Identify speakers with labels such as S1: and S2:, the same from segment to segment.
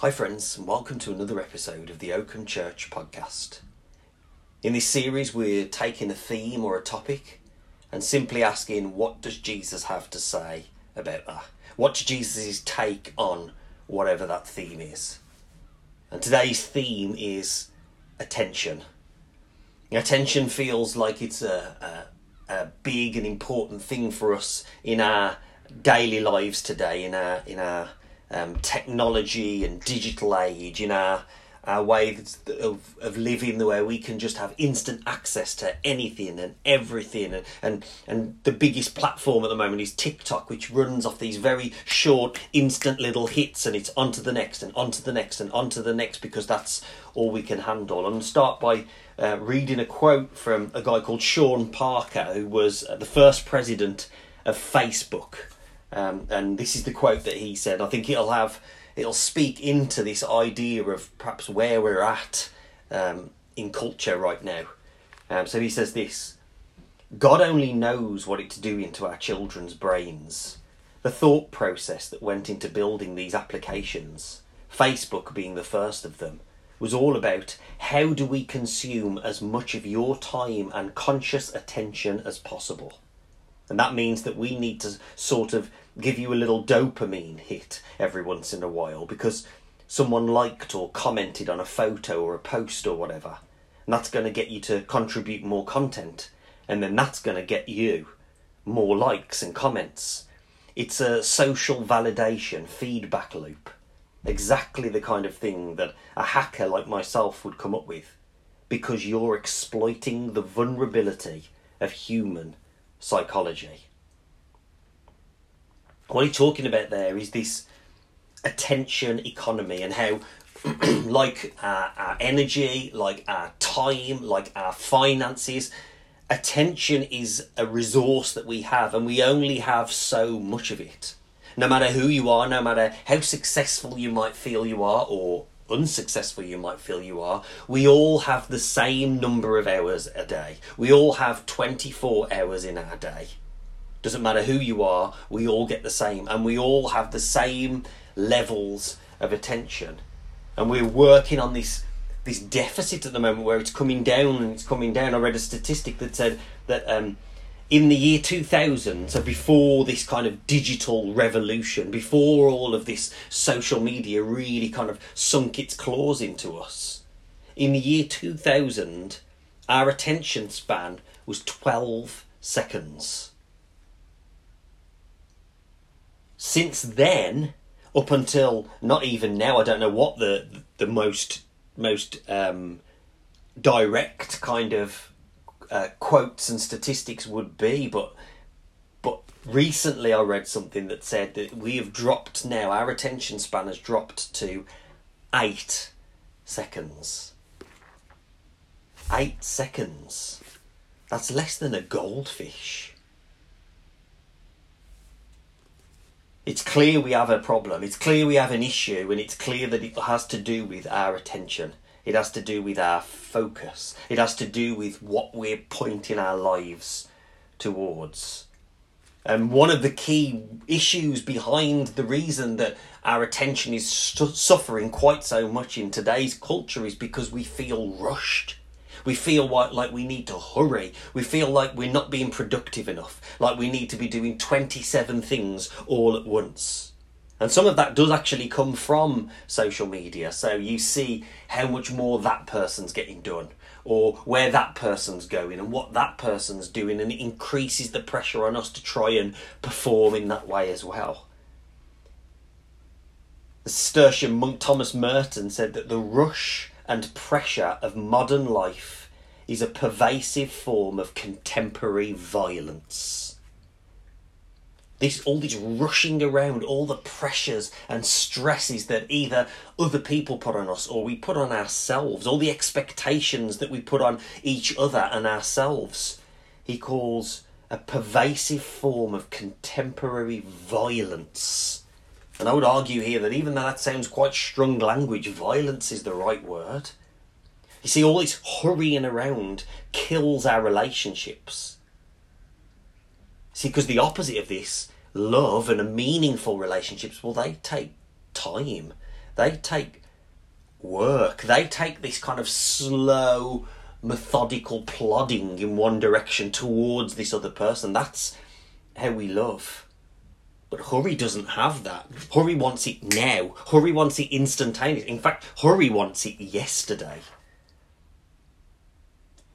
S1: Hi, friends, and welcome to another episode of the Oakham Church podcast. In this series, we're taking a theme or a topic and simply asking, what does Jesus have to say about that? What's Jesus' take on whatever that theme is? And today's theme is attention. Attention feels like it's a, a, a big and important thing for us in our daily lives today, in our in our um, technology and digital age, in our our way of, of living the way we can just have instant access to anything and everything. And, and and the biggest platform at the moment is TikTok which runs off these very short instant little hits and it's onto the next and onto the next and onto the next because that's all we can handle. And start by uh, reading a quote from a guy called Sean Parker who was the first president of Facebook um, and this is the quote that he said. I think it'll have it'll speak into this idea of perhaps where we're at um, in culture right now. Um, so he says this: God only knows what it's doing to our children's brains. The thought process that went into building these applications, Facebook being the first of them, was all about how do we consume as much of your time and conscious attention as possible. And that means that we need to sort of give you a little dopamine hit every once in a while because someone liked or commented on a photo or a post or whatever. And that's going to get you to contribute more content. And then that's going to get you more likes and comments. It's a social validation feedback loop. Exactly the kind of thing that a hacker like myself would come up with because you're exploiting the vulnerability of human psychology. What he's talking about there is this attention economy and how, like our, our energy, like our time, like our finances, attention is a resource that we have, and we only have so much of it. No matter who you are, no matter how successful you might feel you are, or unsuccessful you might feel you are, we all have the same number of hours a day. We all have 24 hours in our day. Doesn't matter who you are, we all get the same, and we all have the same levels of attention. And we're working on this this deficit at the moment where it's coming down and it's coming down. I read a statistic that said that um, in the year 2000, so before this kind of digital revolution, before all of this social media really kind of sunk its claws into us, in the year 2000, our attention span was 12 seconds. Since then, up until not even now, I don't know what the the most most um, direct kind of uh, quotes and statistics would be, but but recently I read something that said that we have dropped now. Our attention span has dropped to eight seconds. Eight seconds. That's less than a goldfish. It's clear we have a problem. It's clear we have an issue, and it's clear that it has to do with our attention. It has to do with our focus. It has to do with what we're pointing our lives towards. And one of the key issues behind the reason that our attention is st- suffering quite so much in today's culture is because we feel rushed. We feel like, like we need to hurry. We feel like we're not being productive enough. Like we need to be doing 27 things all at once. And some of that does actually come from social media. So you see how much more that person's getting done, or where that person's going, and what that person's doing, and it increases the pressure on us to try and perform in that way as well. The Cistercian monk Thomas Merton said that the rush and pressure of modern life is a pervasive form of contemporary violence all this rushing around, all the pressures and stresses that either other people put on us or we put on ourselves, all the expectations that we put on each other and ourselves, he calls a pervasive form of contemporary violence. And I would argue here that even though that sounds quite strong language, violence is the right word. You see, all this hurrying around kills our relationships See, because the opposite of this, love and a meaningful relationships, well, they take time. They take work. They take this kind of slow, methodical plodding in one direction towards this other person. That's how we love. But hurry doesn't have that. Hurry wants it now. Hurry wants it instantaneous. In fact, hurry wants it yesterday.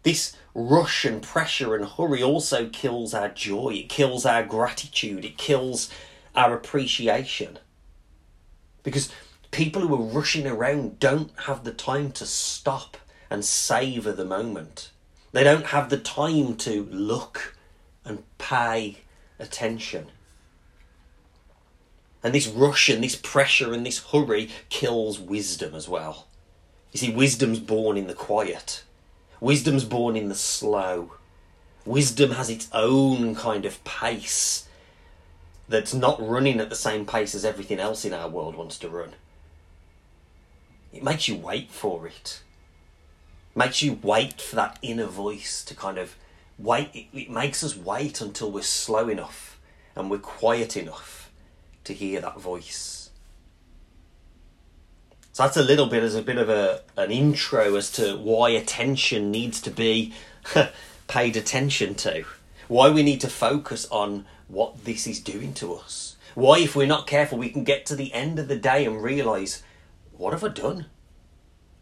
S1: This rush and pressure and hurry also kills our joy, it kills our gratitude, it kills our appreciation. Because people who are rushing around don't have the time to stop and savour the moment. They don't have the time to look and pay attention. And this rush and this pressure and this hurry kills wisdom as well. You see, wisdom's born in the quiet. Wisdom's born in the slow. Wisdom has its own kind of pace that's not running at the same pace as everything else in our world wants to run. It makes you wait for it. makes you wait for that inner voice to kind of wait. It, it makes us wait until we're slow enough and we're quiet enough to hear that voice. So that's a little bit as a bit of a an intro as to why attention needs to be paid attention to. Why we need to focus on what this is doing to us. Why if we're not careful we can get to the end of the day and realize what have I done?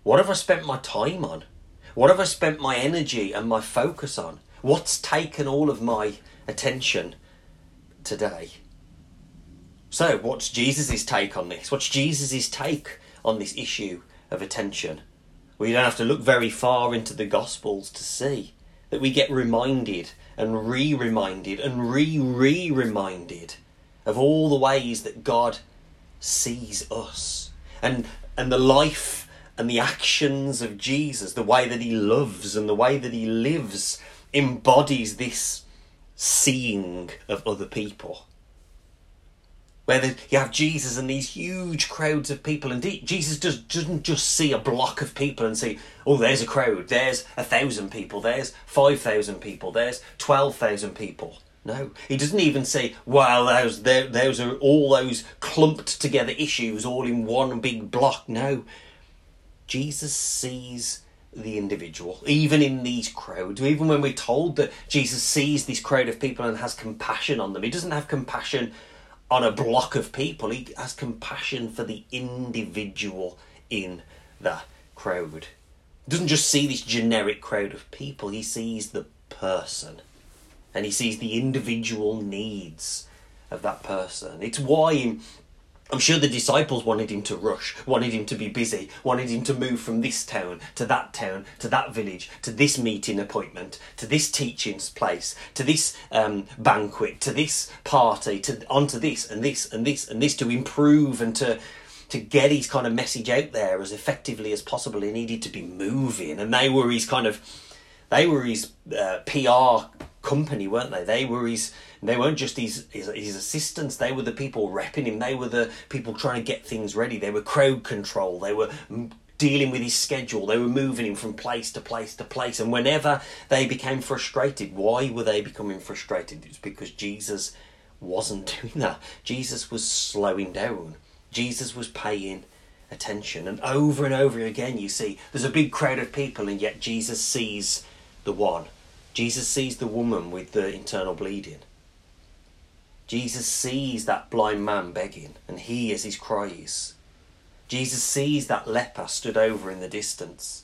S1: What have I spent my time on? What have I spent my energy and my focus on? What's taken all of my attention today? So, what's Jesus' take on this? What's Jesus' take on this issue of attention. We don't have to look very far into the Gospels to see that we get reminded and re reminded and re re reminded of all the ways that God sees us and, and the life and the actions of Jesus, the way that he loves and the way that he lives, embodies this seeing of other people where you have Jesus and these huge crowds of people, and Jesus does, doesn't just see a block of people and say, "Oh, there's a crowd. There's a thousand people. There's five thousand people. There's twelve thousand people." No, he doesn't even say, "Well, those those are all those clumped together issues all in one big block." No, Jesus sees the individual, even in these crowds, even when we're told that Jesus sees this crowd of people and has compassion on them, he doesn't have compassion on a block of people. He has compassion for the individual in the crowd. He doesn't just see this generic crowd of people, he sees the person. And he sees the individual needs of that person. It's why I'm sure the disciples wanted him to rush, wanted him to be busy, wanted him to move from this town to that town, to that village, to this meeting appointment, to this teaching place, to this um, banquet, to this party, to onto this and this and this and this to improve and to to get his kind of message out there as effectively as possible. He needed to be moving, and they were his kind of they were his uh, PR company, weren't they? They were his. They weren't just his, his, his assistants. They were the people repping him. They were the people trying to get things ready. They were crowd control. They were dealing with his schedule. They were moving him from place to place to place. And whenever they became frustrated, why were they becoming frustrated? It was because Jesus wasn't doing that. Jesus was slowing down. Jesus was paying attention. And over and over again, you see, there's a big crowd of people, and yet Jesus sees the one Jesus sees the woman with the internal bleeding. Jesus sees that blind man begging and he hears his cries. Jesus sees that leper stood over in the distance.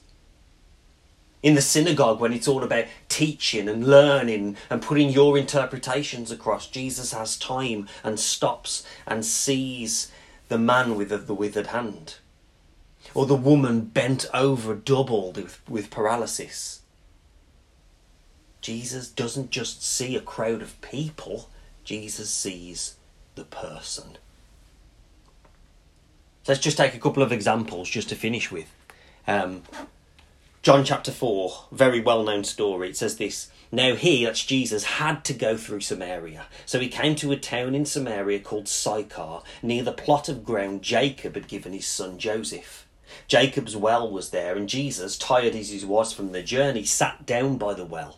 S1: In the synagogue, when it's all about teaching and learning and putting your interpretations across, Jesus has time and stops and sees the man with the withered hand. Or the woman bent over, doubled with, with paralysis. Jesus doesn't just see a crowd of people, Jesus sees the person. So let's just take a couple of examples just to finish with. Um, John chapter 4, very well known story. It says this Now he, that's Jesus, had to go through Samaria. So he came to a town in Samaria called Sychar, near the plot of ground Jacob had given his son Joseph. Jacob's well was there, and Jesus, tired as he was from the journey, sat down by the well.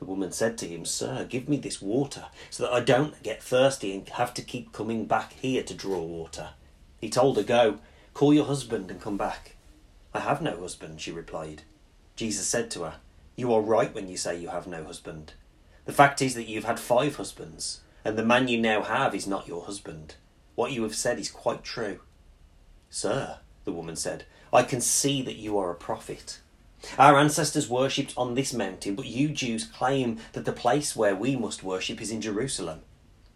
S1: The woman said to him, Sir, give me this water, so that I don't get thirsty and have to keep coming back here to draw water. He told her, Go, call your husband and come back. I have no husband, she replied. Jesus said to her, You are right when you say you have no husband. The fact is that you've had five husbands, and the man you now have is not your husband. What you have said is quite true. Sir, the woman said, I can see that you are a prophet. Our ancestors worshipped on this mountain, but you Jews claim that the place where we must worship is in Jerusalem.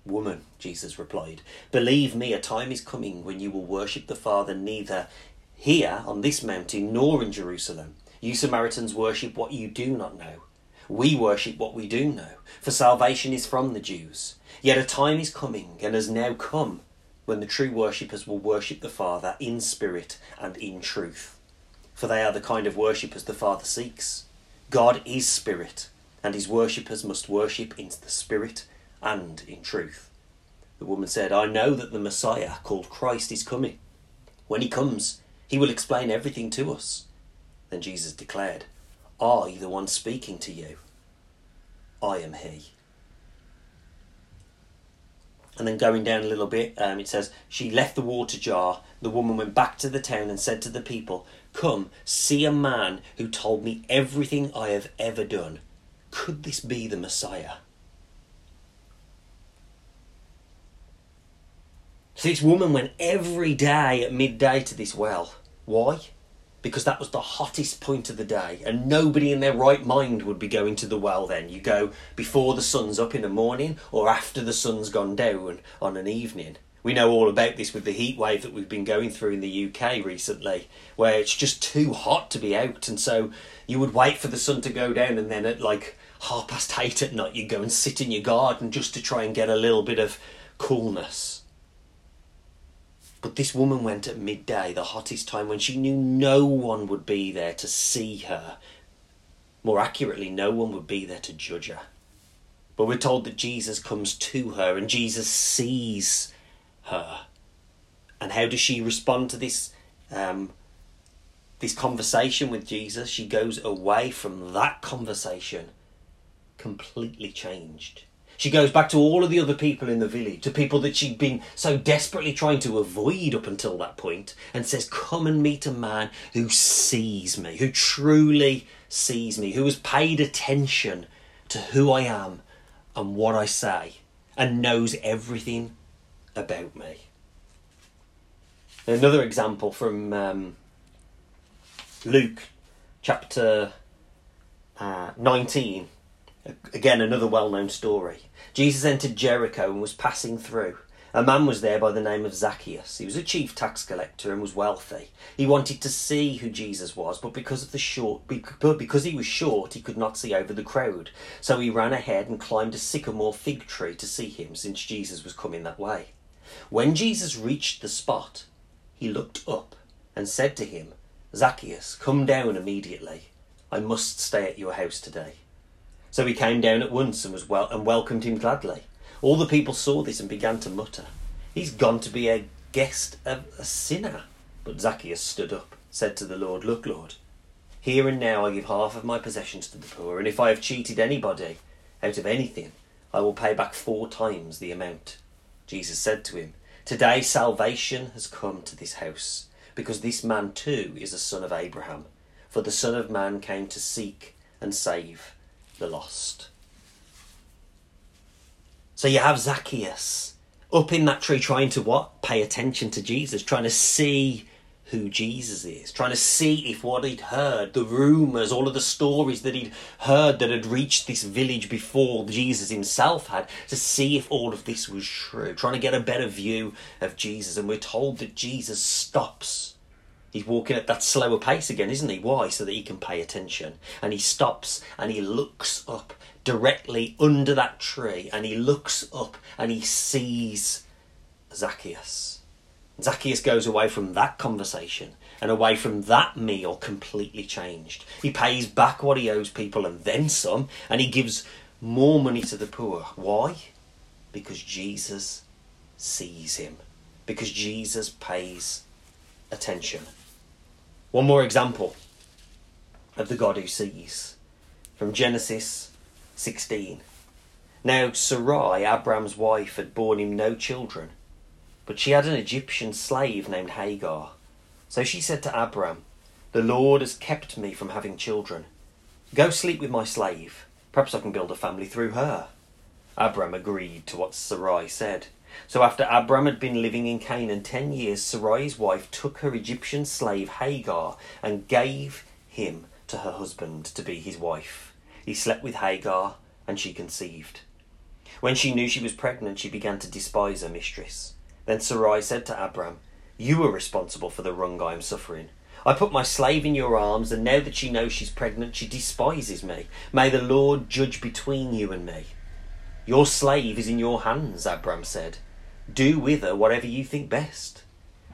S1: Woman, Jesus replied, believe me, a time is coming when you will worship the Father neither here on this mountain nor in Jerusalem. You Samaritans worship what you do not know. We worship what we do know, for salvation is from the Jews. Yet a time is coming, and has now come, when the true worshippers will worship the Father in spirit and in truth. For they are the kind of worshippers the Father seeks. God is spirit, and his worshippers must worship in the spirit and in truth. The woman said, I know that the Messiah, called Christ, is coming. When he comes, he will explain everything to us. Then Jesus declared, I, the one speaking to you, I am he. And then going down a little bit, um, it says, She left the water jar. The woman went back to the town and said to the people, Come, see a man who told me everything I have ever done. Could this be the Messiah? This woman went every day at midday to this well. Why? because that was the hottest point of the day and nobody in their right mind would be going to the well then you go before the sun's up in the morning or after the sun's gone down on an evening we know all about this with the heat wave that we've been going through in the UK recently where it's just too hot to be out and so you would wait for the sun to go down and then at like half past eight at night you'd go and sit in your garden just to try and get a little bit of coolness but this woman went at midday, the hottest time, when she knew no one would be there to see her. More accurately, no one would be there to judge her. But we're told that Jesus comes to her and Jesus sees her. And how does she respond to this um, this conversation with Jesus? She goes away from that conversation completely changed. She goes back to all of the other people in the village, to people that she'd been so desperately trying to avoid up until that point, and says, Come and meet a man who sees me, who truly sees me, who has paid attention to who I am and what I say, and knows everything about me. Another example from um, Luke chapter uh, 19 Again, another well known story. Jesus entered Jericho and was passing through. A man was there by the name of Zacchaeus. He was a chief tax collector and was wealthy. He wanted to see who Jesus was, but because of the short, because he was short, he could not see over the crowd. So he ran ahead and climbed a sycamore fig tree to see him, since Jesus was coming that way. When Jesus reached the spot, he looked up and said to him, Zacchaeus, come down immediately. I must stay at your house today. So he came down at once and was well and welcomed him gladly. All the people saw this and began to mutter, He's gone to be a guest of a sinner. But Zacchaeus stood up, said to the Lord, Look, Lord, here and now I give half of my possessions to the poor, and if I have cheated anybody out of anything, I will pay back four times the amount. Jesus said to him, Today salvation has come to this house, because this man too is a son of Abraham. For the Son of Man came to seek and save the lost. So you have Zacchaeus up in that tree trying to what? Pay attention to Jesus, trying to see who Jesus is, trying to see if what he'd heard, the rumours, all of the stories that he'd heard that had reached this village before Jesus himself had, to see if all of this was true, trying to get a better view of Jesus. And we're told that Jesus stops. He's walking at that slower pace again, isn't he? Why? So that he can pay attention. And he stops and he looks up directly under that tree and he looks up and he sees Zacchaeus. Zacchaeus goes away from that conversation and away from that meal completely changed. He pays back what he owes people and then some, and he gives more money to the poor. Why? Because Jesus sees him, because Jesus pays attention. One more example of the God who sees from Genesis 16. Now, Sarai, Abram's wife, had borne him no children but she had an Egyptian slave named Hagar. So she said to Abram, The Lord has kept me from having children. Go sleep with my slave. Perhaps I can build a family through her. Abram agreed to what Sarai said. So after Abram had been living in Canaan ten years, Sarai's wife took her Egyptian slave Hagar and gave him to her husband to be his wife. He slept with Hagar, and she conceived. When she knew she was pregnant, she began to despise her mistress. Then Sarai said to Abram, You are responsible for the wrong I am suffering. I put my slave in your arms, and now that she knows she's pregnant, she despises me. May the Lord judge between you and me. Your slave is in your hands, Abram said. Do with her whatever you think best.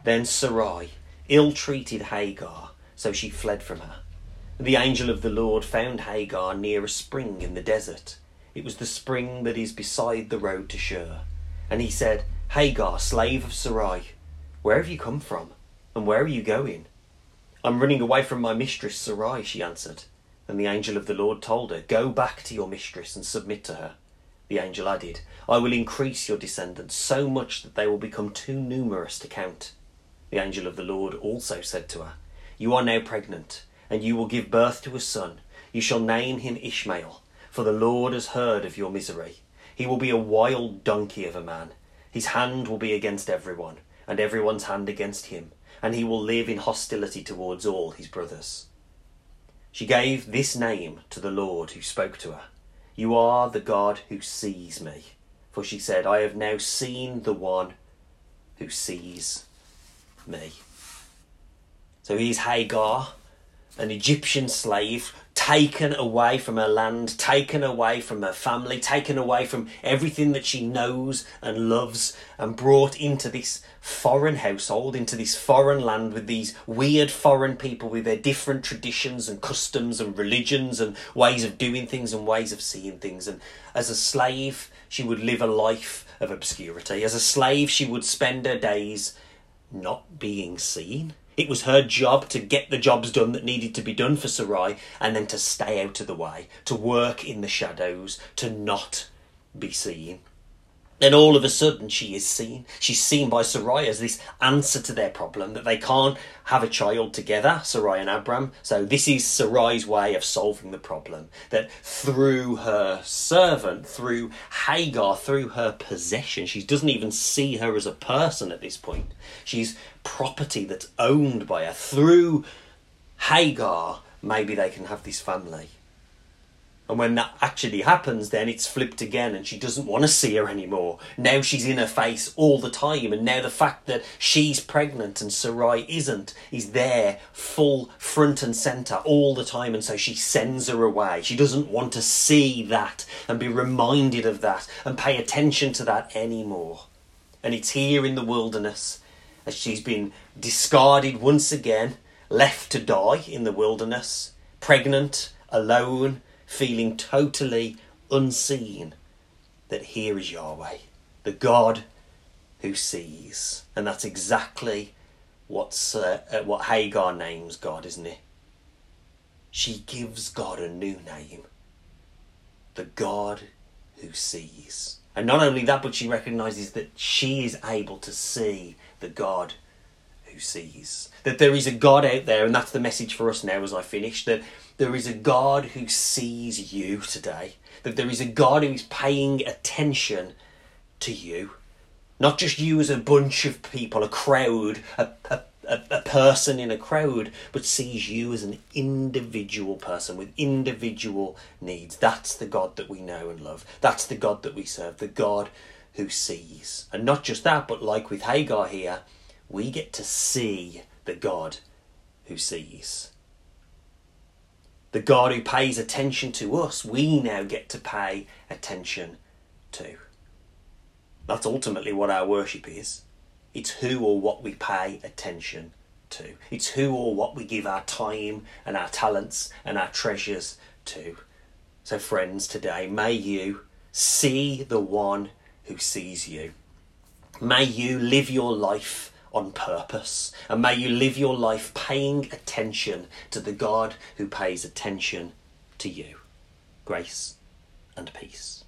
S1: Then Sarai ill treated Hagar, so she fled from her. The angel of the Lord found Hagar near a spring in the desert. It was the spring that is beside the road to Shur. And he said, Hagar, slave of Sarai, where have you come from, and where are you going? I'm running away from my mistress Sarai, she answered. And the angel of the Lord told her, Go back to your mistress and submit to her. The angel added, I will increase your descendants so much that they will become too numerous to count. The angel of the Lord also said to her, You are now pregnant, and you will give birth to a son. You shall name him Ishmael, for the Lord has heard of your misery. He will be a wild donkey of a man his hand will be against everyone, and everyone's hand against him, and he will live in hostility towards all his brothers. She gave this name to the Lord who spoke to her You are the God who sees me. For she said, I have now seen the one who sees me. So he's Hagar, an Egyptian slave taken away from her land, taken away from her family, taken away from everything that she knows and loves, and brought into this foreign household, into this foreign land with these weird foreign people with their different traditions and customs and religions and ways of doing things and ways of seeing things. And as a slave, she would live a life of obscurity. As a slave, she would spend her days not being seen it was her job to get the jobs done that needed to be done for Sarai and then to stay out of the way, to work in the shadows, to not be seen. Then all of a sudden she is seen. She's seen by Sarai as this answer to their problem that they can't have a child together, Sarai and Abram. So this is Sarai's way of solving the problem. That through her servant, through Hagar, through her possession, she doesn't even see her as a person at this point. She's property that's owned by her. Through Hagar, maybe they can have this family. And when that actually happens, then it's flipped again and she doesn't want to see her anymore. Now she's in her face all the time. And now the fact that she's pregnant and Sarai isn't is there full front and centre all the time. And so she sends her away. She doesn't want to see that and be reminded of that and pay attention to that anymore. And it's here in the wilderness as she's been discarded once again, left to die in the wilderness, pregnant, alone feeling totally unseen, that here is Yahweh, the God who sees. And that's exactly what's, uh, what Hagar names God, isn't it? She gives God a new name the God who sees. And not only that, but she recognizes that she is able to see the God who sees. That there is a God out there, and that's the message for us now as I finish, that there is a God who sees you today, that there is a God who is paying attention to you. Not just you as a bunch of people, a crowd, a, a, a, person in a crowd, but sees you as an individual person with individual needs. That's the God that we know and love. That's the God that we serve, the God who sees. And not just that, but like with Hagar here, we get to see the God who sees. The God who pays attention to us, we now get to pay attention to. That's ultimately what our worship is. It's who or what we pay attention to. It's who or what we give our time and our talents and our treasures to. So, friends, today, may you see the one who sees you. May you live your life on purpose, and may you live your life paying attention to the God who pays attention to you. Grace and peace.